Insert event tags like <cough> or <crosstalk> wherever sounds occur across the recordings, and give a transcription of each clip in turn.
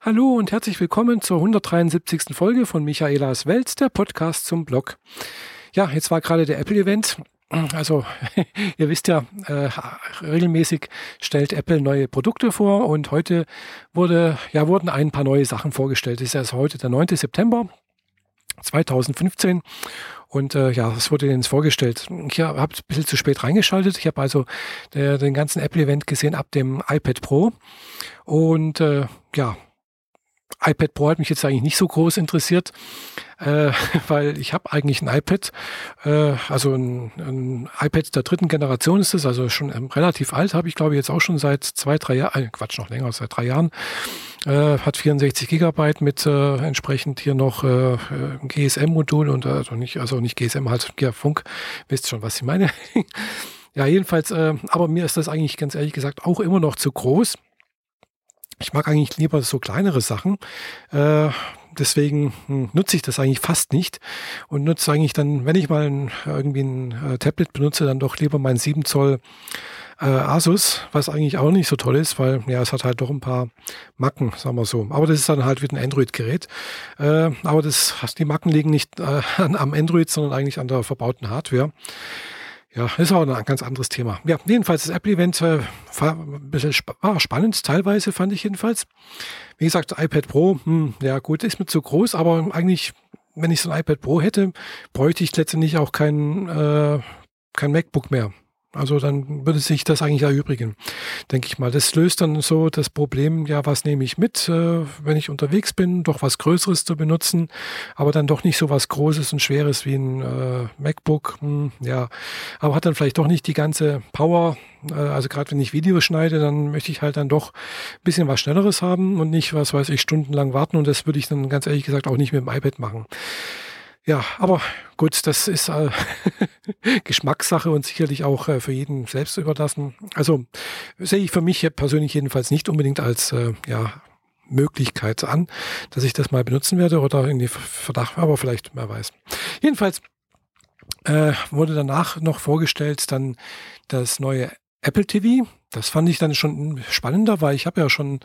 Hallo und herzlich willkommen zur 173. Folge von Michaelas Welt, der Podcast zum Blog. Ja, jetzt war gerade der Apple-Event. Also, <laughs> ihr wisst ja, äh, regelmäßig stellt Apple neue Produkte vor und heute wurde, ja, wurden ein paar neue Sachen vorgestellt. Es ist also heute der 9. September 2015 und äh, ja, es wurde jetzt vorgestellt. Ich habe ein bisschen zu spät reingeschaltet. Ich habe also äh, den ganzen Apple-Event gesehen ab dem iPad Pro. Und äh, ja, iPad Pro hat mich jetzt eigentlich nicht so groß interessiert, äh, <laughs> weil ich habe eigentlich ein iPad, äh, also ein, ein, iPad der dritten Generation ist es, also schon ähm, relativ alt, habe ich glaube ich jetzt auch schon seit zwei, drei Jahren, äh, Quatsch, noch länger, seit drei Jahren, äh, hat 64 Gigabyte mit äh, entsprechend hier noch äh, GSM-Modul und also nicht, also nicht GSM, halt ja, Funk, wisst schon, was ich meine. <laughs> ja, jedenfalls, äh, aber mir ist das eigentlich ganz ehrlich gesagt auch immer noch zu groß. Ich mag eigentlich lieber so kleinere Sachen. Äh, deswegen hm, nutze ich das eigentlich fast nicht und nutze eigentlich dann, wenn ich mal ein, irgendwie ein äh, Tablet benutze, dann doch lieber mein 7 Zoll äh, Asus, was eigentlich auch nicht so toll ist, weil ja, es hat halt doch ein paar Macken, sagen wir so. Aber das ist dann halt wieder ein Android-Gerät. Äh, aber das, die Macken liegen nicht äh, <laughs> am Android, sondern eigentlich an der verbauten Hardware. Ja, ist auch ein ganz anderes Thema. Ja, jedenfalls das Apple-Event äh, war, spannend, teilweise fand ich jedenfalls. Wie gesagt, iPad Pro, hm, ja gut, ist mir zu groß, aber eigentlich, wenn ich so ein iPad Pro hätte, bräuchte ich letztendlich auch kein, äh, kein MacBook mehr. Also dann würde sich das eigentlich erübrigen, denke ich mal. Das löst dann so das Problem, ja, was nehme ich mit, äh, wenn ich unterwegs bin, doch was Größeres zu benutzen, aber dann doch nicht so was Großes und Schweres wie ein äh, MacBook. Hm, ja, aber hat dann vielleicht doch nicht die ganze Power. Äh, also gerade wenn ich Videos schneide, dann möchte ich halt dann doch ein bisschen was Schnelleres haben und nicht, was weiß ich, stundenlang warten. Und das würde ich dann ganz ehrlich gesagt auch nicht mit dem iPad machen. Ja, aber gut, das ist äh, <laughs> Geschmackssache und sicherlich auch äh, für jeden selbst überlassen. Also sehe ich für mich persönlich jedenfalls nicht unbedingt als äh, ja, Möglichkeit an, dass ich das mal benutzen werde oder in die Verdacht, aber vielleicht, wer weiß. Jedenfalls äh, wurde danach noch vorgestellt dann das neue Apple TV. Das fand ich dann schon spannender, weil ich habe ja schon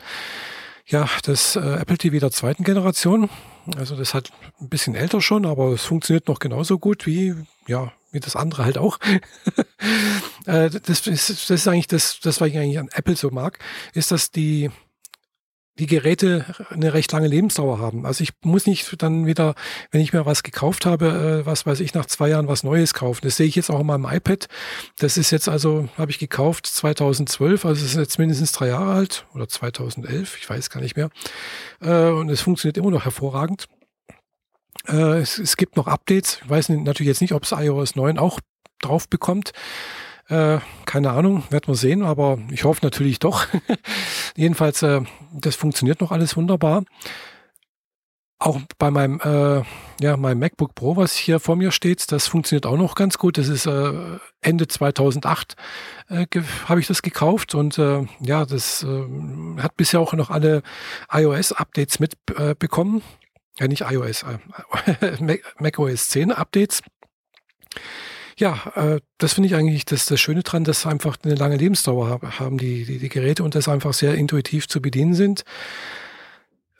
ja, das äh, Apple TV der zweiten Generation. Also das hat ein bisschen älter schon, aber es funktioniert noch genauso gut wie, ja, wie das andere halt auch. <laughs> äh, das, ist, das ist eigentlich das, das, was ich eigentlich an Apple so mag, ist, dass die die Geräte eine recht lange Lebensdauer haben. Also ich muss nicht dann wieder, wenn ich mir was gekauft habe, äh, was weiß ich, nach zwei Jahren was Neues kaufen. Das sehe ich jetzt auch in meinem iPad. Das ist jetzt also, habe ich gekauft 2012, also es ist jetzt mindestens drei Jahre alt oder 2011, ich weiß gar nicht mehr. Äh, und es funktioniert immer noch hervorragend. Äh, es, es gibt noch Updates. Ich weiß natürlich jetzt nicht, ob es iOS 9 auch drauf bekommt. Äh, keine Ahnung, werden wir sehen, aber ich hoffe natürlich doch. <laughs> Jedenfalls, äh, das funktioniert noch alles wunderbar. Auch bei meinem, äh, ja, meinem MacBook Pro, was hier vor mir steht, das funktioniert auch noch ganz gut. Das ist äh, Ende 2008 äh, habe ich das gekauft und äh, ja, das hat bisher auch noch alle iOS-Updates mitbekommen. Ja, nicht iOS, <laughs> macOS 10 Updates. Ja, äh, das finde ich eigentlich das, das Schöne dran, dass einfach eine lange Lebensdauer haben die, die, die Geräte und dass einfach sehr intuitiv zu bedienen sind.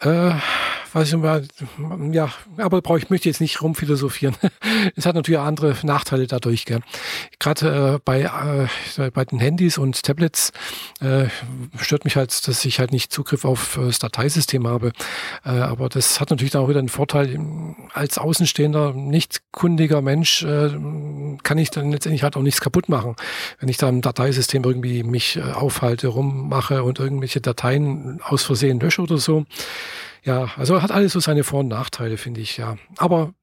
Äh, weiß ich mal, ja, aber brauche ich möchte jetzt nicht rumphilosophieren. <laughs> es hat natürlich andere Nachteile dadurch. Gerade äh, bei, äh, bei den Handys und Tablets äh, stört mich halt, dass ich halt nicht Zugriff auf äh, das Dateisystem habe. Äh, aber das hat natürlich auch wieder einen Vorteil. Als außenstehender, nicht kundiger Mensch äh, kann ich dann letztendlich halt auch nichts kaputt machen. Wenn ich da im Dateisystem irgendwie mich aufhalte, rummache und irgendwelche Dateien aus Versehen lösche oder so, ja, also hat alles so seine Vor- und Nachteile, finde ich, ja. Aber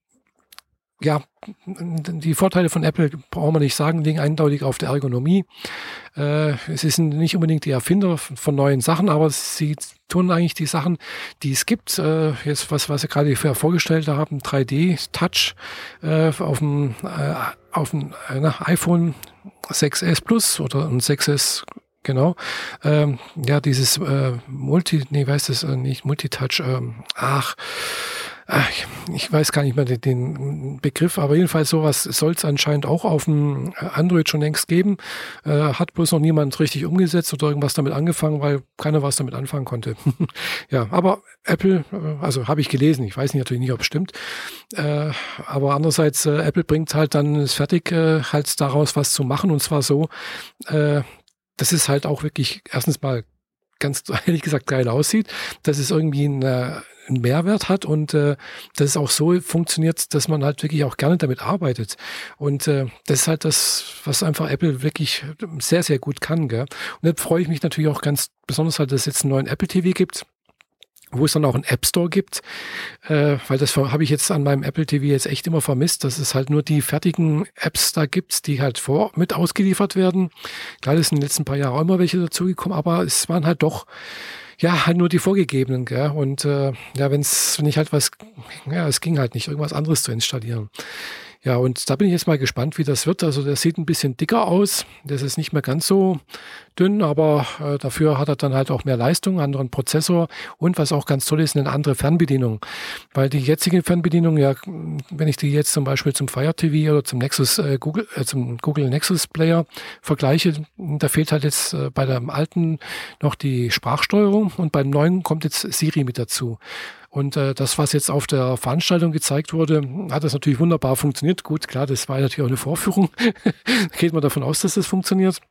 ja, die Vorteile von Apple brauchen wir nicht sagen, liegen eindeutig auf der Ergonomie. Äh, es sind nicht unbedingt die Erfinder von neuen Sachen, aber sie tun eigentlich die Sachen, die es gibt. Äh, jetzt, was, was sie gerade vorgestellt haben, 3D-Touch äh, auf dem, äh, auf dem äh, iPhone 6S Plus oder ein 6S Genau. Ähm, ja, dieses äh, Multi, nee, weiß das äh, nicht, Multitouch, ähm, ach, ich weiß gar nicht mehr den, Begriff, aber jedenfalls sowas soll es anscheinend auch auf dem Android schon längst geben. Äh, hat bloß noch niemand richtig umgesetzt oder irgendwas damit angefangen, weil keiner was damit anfangen konnte. <laughs> ja, aber Apple, äh, also habe ich gelesen, ich weiß natürlich nicht, ob es stimmt, äh, aber andererseits, äh, Apple bringt halt dann es fertig, äh, halt daraus was zu machen und zwar so, äh, dass es halt auch wirklich erstens mal ganz <laughs> ehrlich gesagt geil aussieht, dass es irgendwie eine einen Mehrwert hat und äh, dass es auch so funktioniert, dass man halt wirklich auch gerne damit arbeitet. Und äh, das ist halt das, was einfach Apple wirklich sehr, sehr gut kann. Gell? Und da freue ich mich natürlich auch ganz besonders halt, dass es jetzt einen neuen Apple TV gibt wo es dann auch einen App Store gibt, äh, weil das habe ich jetzt an meinem Apple TV jetzt echt immer vermisst, dass es halt nur die fertigen Apps da gibt, die halt vor mit ausgeliefert werden. Klar, es sind in den letzten paar Jahren auch immer welche dazugekommen, aber es waren halt doch ja, halt nur die vorgegebenen, gell? Und äh, ja, wenn's, wenn ich halt was, ja, es ging halt nicht, irgendwas anderes zu installieren. Ja, und da bin ich jetzt mal gespannt, wie das wird. Also der sieht ein bisschen dicker aus. Das ist nicht mehr ganz so dünn, aber äh, dafür hat er dann halt auch mehr Leistung, anderen Prozessor und was auch ganz toll ist, eine andere Fernbedienung. Weil die jetzige Fernbedienung, ja, wenn ich die jetzt zum Beispiel zum Fire TV oder zum Nexus äh, Google, äh, zum Google Nexus Player vergleiche, da fehlt halt jetzt äh, bei dem alten noch die Sprachsteuerung und beim neuen kommt jetzt Siri mit dazu. Und äh, das, was jetzt auf der Veranstaltung gezeigt wurde, hat das natürlich wunderbar funktioniert. Gut, klar, das war natürlich auch eine Vorführung. <laughs> Geht man davon aus, dass das funktioniert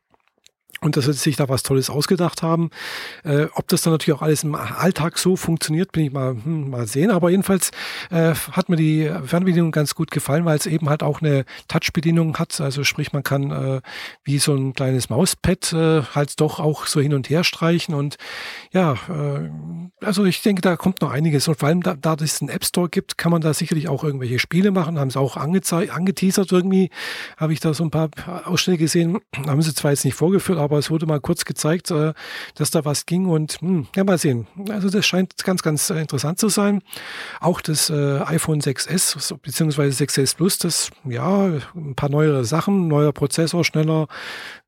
und dass sie sich da was Tolles ausgedacht haben. Äh, ob das dann natürlich auch alles im Alltag so funktioniert, bin ich mal, hm, mal sehen. Aber jedenfalls äh, hat mir die Fernbedienung ganz gut gefallen, weil es eben halt auch eine Touch-Bedienung hat. Also sprich, man kann äh, wie so ein kleines Mauspad äh, halt doch auch so hin und her streichen. Und ja, äh, also ich denke, da kommt noch einiges. Und vor allem, da, da es einen App Store gibt, kann man da sicherlich auch irgendwelche Spiele machen. Haben sie auch angeteasert irgendwie. Habe ich da so ein paar Ausschnitte gesehen. Haben sie zwar jetzt nicht vorgeführt, aber aber es wurde mal kurz gezeigt, äh, dass da was ging und hm, ja, mal sehen. Also das scheint ganz, ganz äh, interessant zu sein. Auch das äh, iPhone 6S bzw. 6S Plus, das ja ein paar neuere Sachen, neuer Prozessor, schneller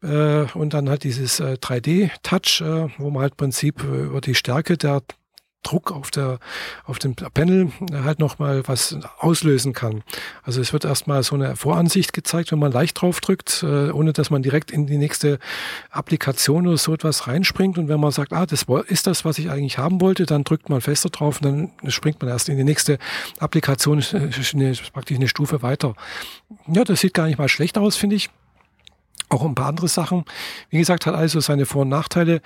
und dann halt dieses 3D-Touch, wo man halt im Prinzip über die Stärke der Druck auf der auf dem Panel halt nochmal was auslösen kann. Also es wird erstmal so eine Voransicht gezeigt, wenn man leicht drauf drückt, äh, ohne dass man direkt in die nächste Applikation oder so etwas reinspringt. Und wenn man sagt, ah, das ist das, was ich eigentlich haben wollte, dann drückt man fester drauf und dann springt man erst in die nächste Applikation, eine, praktisch eine Stufe weiter. Ja, das sieht gar nicht mal schlecht aus, finde ich. Auch ein paar andere Sachen. Wie gesagt, hat also seine Vor- und Nachteile.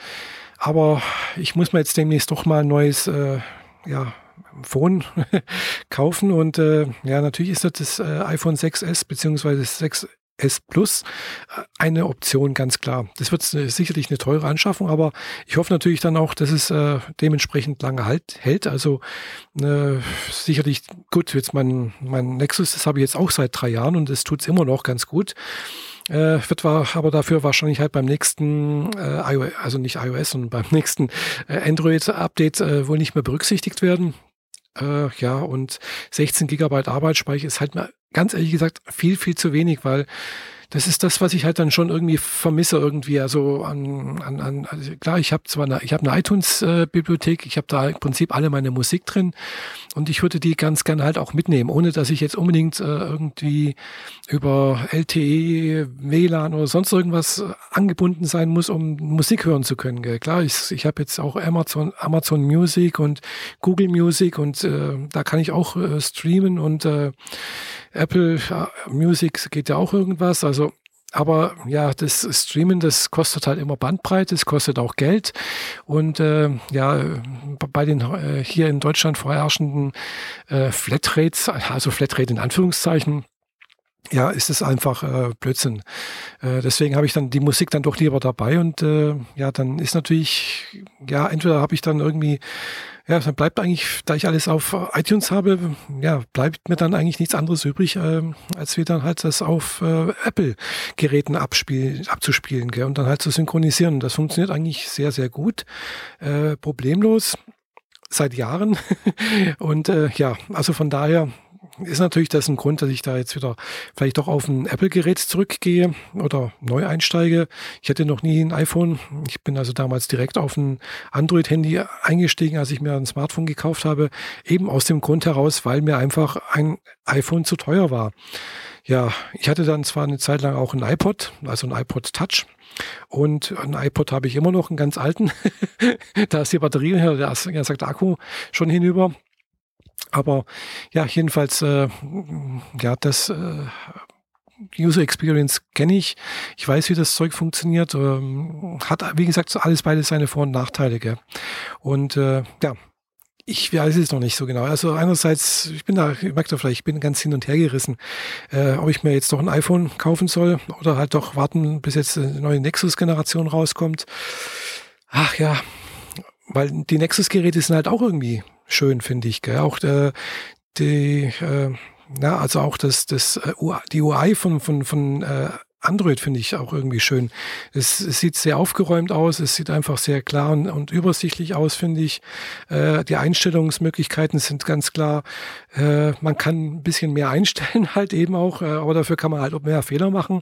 Aber ich muss mir jetzt demnächst doch mal ein neues äh, ja, Phone <laughs> kaufen. Und äh, ja, natürlich ist das das äh, iPhone 6S bzw. 6 S Plus äh, eine Option, ganz klar. Das wird sicherlich eine teure Anschaffung, aber ich hoffe natürlich dann auch, dass es äh, dementsprechend lange halt, hält. Also äh, sicherlich gut, jetzt mein, mein Nexus, das habe ich jetzt auch seit drei Jahren und es tut es immer noch ganz gut. Äh, wird war aber dafür wahrscheinlich halt beim nächsten äh, iOS, also nicht iOS, sondern beim <laughs> nächsten äh, Android-Update äh, wohl nicht mehr berücksichtigt werden. Äh, ja, und 16 Gigabyte Arbeitsspeicher ist halt mal ganz ehrlich gesagt viel, viel zu wenig, weil das ist das, was ich halt dann schon irgendwie vermisse irgendwie. Also an, an, an also klar, ich habe zwar eine, ich habe eine iTunes-Bibliothek, ich habe da im Prinzip alle meine Musik drin und ich würde die ganz gerne halt auch mitnehmen, ohne dass ich jetzt unbedingt äh, irgendwie über LTE, WLAN oder sonst irgendwas angebunden sein muss, um Musik hören zu können. Gell? Klar, ich, ich habe jetzt auch Amazon, Amazon Music und Google Music und äh, da kann ich auch äh, streamen und äh, Apple Music geht ja auch irgendwas. Also, aber ja, das Streamen, das kostet halt immer Bandbreite, es kostet auch Geld. Und äh, ja, bei den äh, hier in Deutschland vorherrschenden äh, Flatrates, also Flatrate in Anführungszeichen, ja, ist es einfach äh, Blödsinn. Äh, deswegen habe ich dann die Musik dann doch lieber dabei und äh, ja, dann ist natürlich, ja, entweder habe ich dann irgendwie ja, dann bleibt eigentlich, da ich alles auf iTunes habe, ja, bleibt mir dann eigentlich nichts anderes übrig, äh, als wir dann halt das auf äh, Apple-Geräten abzuspielen gell, und dann halt zu synchronisieren. Das funktioniert eigentlich sehr, sehr gut, äh, problemlos seit Jahren. <laughs> und äh, ja, also von daher ist natürlich das ein Grund, dass ich da jetzt wieder vielleicht doch auf ein Apple-Gerät zurückgehe oder neu einsteige. Ich hatte noch nie ein iPhone. Ich bin also damals direkt auf ein Android-Handy eingestiegen, als ich mir ein Smartphone gekauft habe. Eben aus dem Grund heraus, weil mir einfach ein iPhone zu teuer war. Ja, ich hatte dann zwar eine Zeit lang auch ein iPod, also ein iPod Touch. Und ein iPod habe ich immer noch, einen ganz alten. <laughs> da ist die Batterie, da ist, der Akku schon hinüber. Aber ja, jedenfalls, äh, ja, das äh, User Experience kenne ich. Ich weiß, wie das Zeug funktioniert. Ähm, hat, wie gesagt, alles beides seine Vor- und Nachteile. Gell? Und äh, ja, ich weiß es noch nicht so genau. Also einerseits, ich bin da, ich merke da vielleicht, ich bin ganz hin und her gerissen, äh, ob ich mir jetzt doch ein iPhone kaufen soll oder halt doch warten, bis jetzt eine neue Nexus-Generation rauskommt. Ach ja, weil die Nexus-Geräte sind halt auch irgendwie schön, finde ich. Gell? Auch der, die, äh, ja, also auch das, das, äh, die UI von, von, von äh, Android finde ich auch irgendwie schön. Es, es, sieht sehr aufgeräumt aus, es sieht einfach sehr klar und, und übersichtlich aus, finde ich. Äh, die Einstellungsmöglichkeiten sind ganz klar. Äh, man kann ein bisschen mehr einstellen <laughs> halt eben auch, äh, aber dafür kann man halt auch mehr Fehler machen.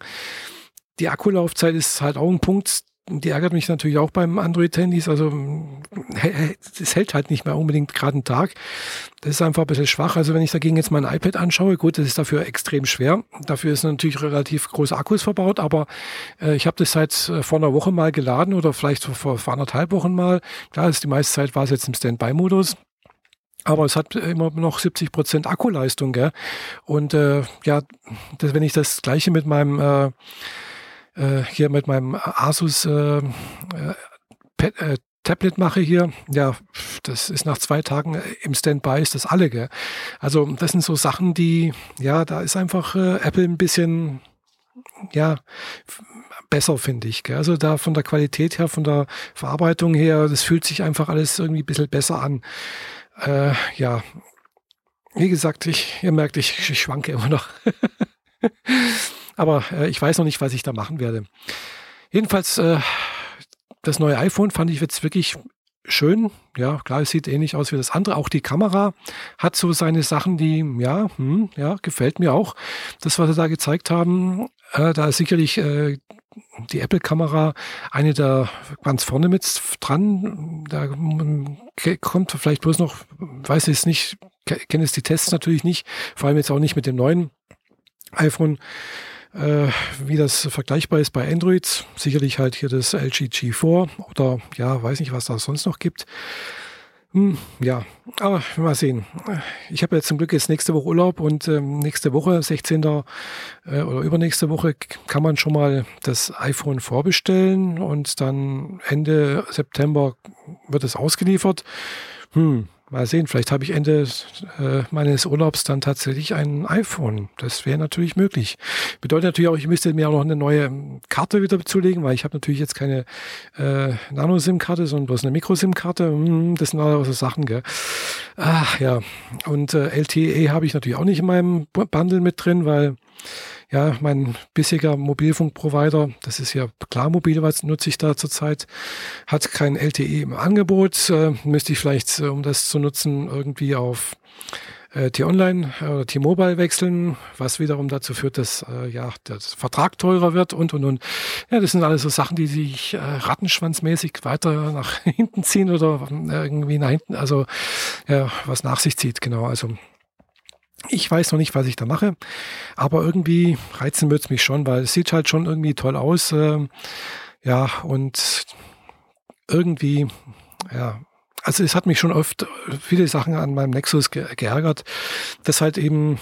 Die Akkulaufzeit ist halt auch ein Punkt, die ärgert mich natürlich auch beim Android-Handys. Also es hält halt nicht mehr unbedingt gerade einen Tag. Das ist einfach ein bisschen schwach. Also wenn ich dagegen jetzt mein iPad anschaue, gut, das ist dafür extrem schwer. Dafür ist natürlich relativ große Akkus verbaut, aber äh, ich habe das seit äh, vor einer Woche mal geladen oder vielleicht vor, vor anderthalb Wochen mal. Klar, ist die meiste Zeit war es jetzt im Standby-Modus. Aber es hat immer noch 70 Prozent Akkuleistung, gell? Und äh, ja, das, wenn ich das gleiche mit meinem äh, äh, hier mit meinem Asus äh, äh, Tablet mache hier, ja, das ist nach zwei Tagen im Standby ist das alle, gell? Also das sind so Sachen, die, ja, da ist einfach äh, Apple ein bisschen, ja, besser, finde ich. Gell? Also da von der Qualität her, von der Verarbeitung her, das fühlt sich einfach alles irgendwie ein bisschen besser an. Äh, ja, wie gesagt, ich, ihr merkt, ich, ich schwanke immer noch. <laughs> Aber äh, ich weiß noch nicht, was ich da machen werde. Jedenfalls, äh, das neue iPhone fand ich jetzt wirklich schön. Ja, klar, es sieht ähnlich aus wie das andere. Auch die Kamera hat so seine Sachen, die, ja, hm, ja, gefällt mir auch. Das, was sie da gezeigt haben, äh, da ist sicherlich äh, die Apple-Kamera eine der ganz vorne mit dran. Da kommt vielleicht bloß noch, weiß ich es nicht, kenne es die Tests natürlich nicht, vor allem jetzt auch nicht mit dem neuen iPhone äh, wie das vergleichbar ist bei Android. Sicherlich halt hier das LG G4 oder ja, weiß nicht, was da sonst noch gibt. Hm, ja, aber mal sehen. Ich habe jetzt zum Glück jetzt nächste Woche Urlaub und ähm, nächste Woche, 16. Äh, oder übernächste Woche, kann man schon mal das iPhone vorbestellen und dann Ende September wird es ausgeliefert. Hm, Mal sehen, vielleicht habe ich Ende äh, meines Urlaubs dann tatsächlich ein iPhone. Das wäre natürlich möglich. Bedeutet natürlich auch, ich müsste mir auch noch eine neue ähm, Karte wieder zulegen, weil ich habe natürlich jetzt keine äh, Nano-SIM-Karte, sondern bloß eine Micro-SIM-Karte. Hm, das sind alles so Sachen, gell? Ach ja. Und äh, LTE habe ich natürlich auch nicht in meinem Bundle mit drin, weil ja, mein bisheriger Mobilfunkprovider, das ist ja Klarmobil, was nutze ich da zurzeit, hat kein LTE im Angebot. Äh, müsste ich vielleicht, äh, um das zu nutzen, irgendwie auf äh, T-Online äh, oder T-Mobile wechseln, was wiederum dazu führt, dass äh, ja der Vertrag teurer wird und und und. Ja, das sind alles so Sachen, die sich äh, rattenschwanzmäßig weiter nach <laughs> hinten ziehen oder äh, irgendwie nach hinten, also ja, was nach sich zieht, genau. Also ich weiß noch nicht, was ich da mache, aber irgendwie reizen wird es mich schon, weil es sieht halt schon irgendwie toll aus. Äh, ja, und irgendwie, ja, also es hat mich schon oft viele Sachen an meinem Nexus ge geärgert, dass halt eben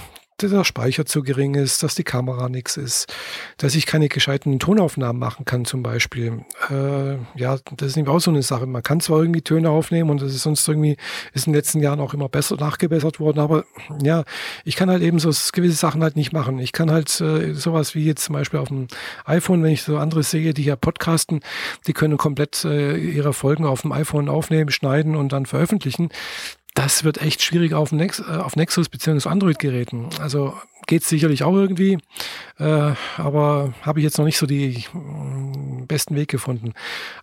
der Speicher zu gering ist, dass die Kamera nichts ist, dass ich keine gescheiten Tonaufnahmen machen kann zum Beispiel. Äh, ja, das ist nämlich auch so eine Sache. Man kann zwar irgendwie Töne aufnehmen und das ist sonst irgendwie, ist in den letzten Jahren auch immer besser nachgebessert worden, aber ja, ich kann halt eben so gewisse Sachen halt nicht machen. Ich kann halt äh, sowas wie jetzt zum Beispiel auf dem iPhone, wenn ich so andere sehe, die ja podcasten, die können komplett äh, ihre Folgen auf dem iPhone aufnehmen, schneiden und dann veröffentlichen das wird echt schwierig auf, Nex äh, auf Nexus bzw. Android-Geräten. Also geht sicherlich auch irgendwie, äh, aber habe ich jetzt noch nicht so die äh, besten Weg gefunden.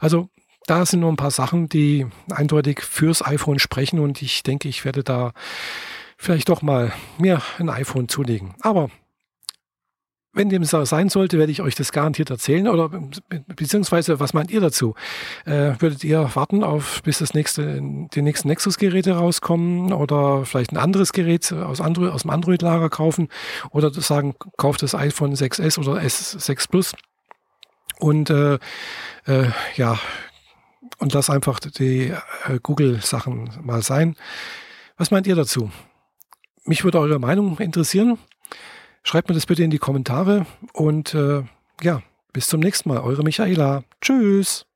Also da sind nur ein paar Sachen, die eindeutig fürs iPhone sprechen und ich denke, ich werde da vielleicht doch mal mir ein iPhone zulegen. Aber wenn dem so sein sollte, werde ich euch das garantiert erzählen. Oder beziehungsweise, was meint ihr dazu? Äh, würdet ihr warten auf, bis das nächste, die nächsten Nexus-Geräte rauskommen oder vielleicht ein anderes Gerät aus, Android, aus dem Android-Lager kaufen oder sagen, kauft das iPhone 6S oder S6 Plus und äh, äh, ja, und lass einfach die äh, Google-Sachen mal sein. Was meint ihr dazu? Mich würde eure Meinung interessieren. Schreibt mir das bitte in die Kommentare und äh, ja, bis zum nächsten Mal. Eure Michaela. Tschüss.